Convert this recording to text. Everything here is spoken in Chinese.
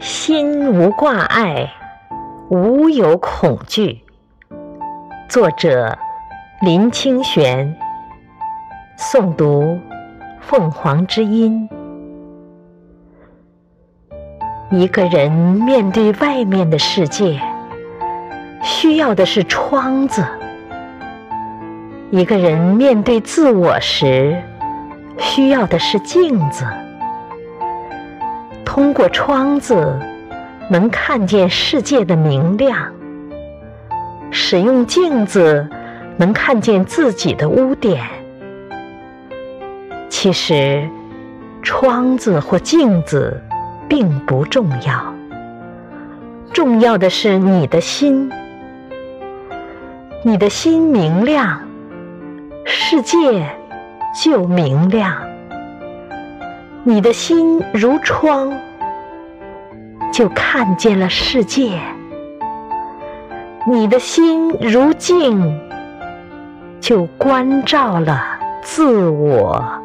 心无挂碍，无有恐惧。作者：林清玄。诵读：凤凰之音。一个人面对外面的世界，需要的是窗子；一个人面对自我时，需要的是镜子。通过窗子，能看见世界的明亮；使用镜子，能看见自己的污点。其实，窗子或镜子并不重要，重要的是你的心。你的心明亮，世界就明亮。你的心如窗，就看见了世界；你的心如镜，就关照了自我。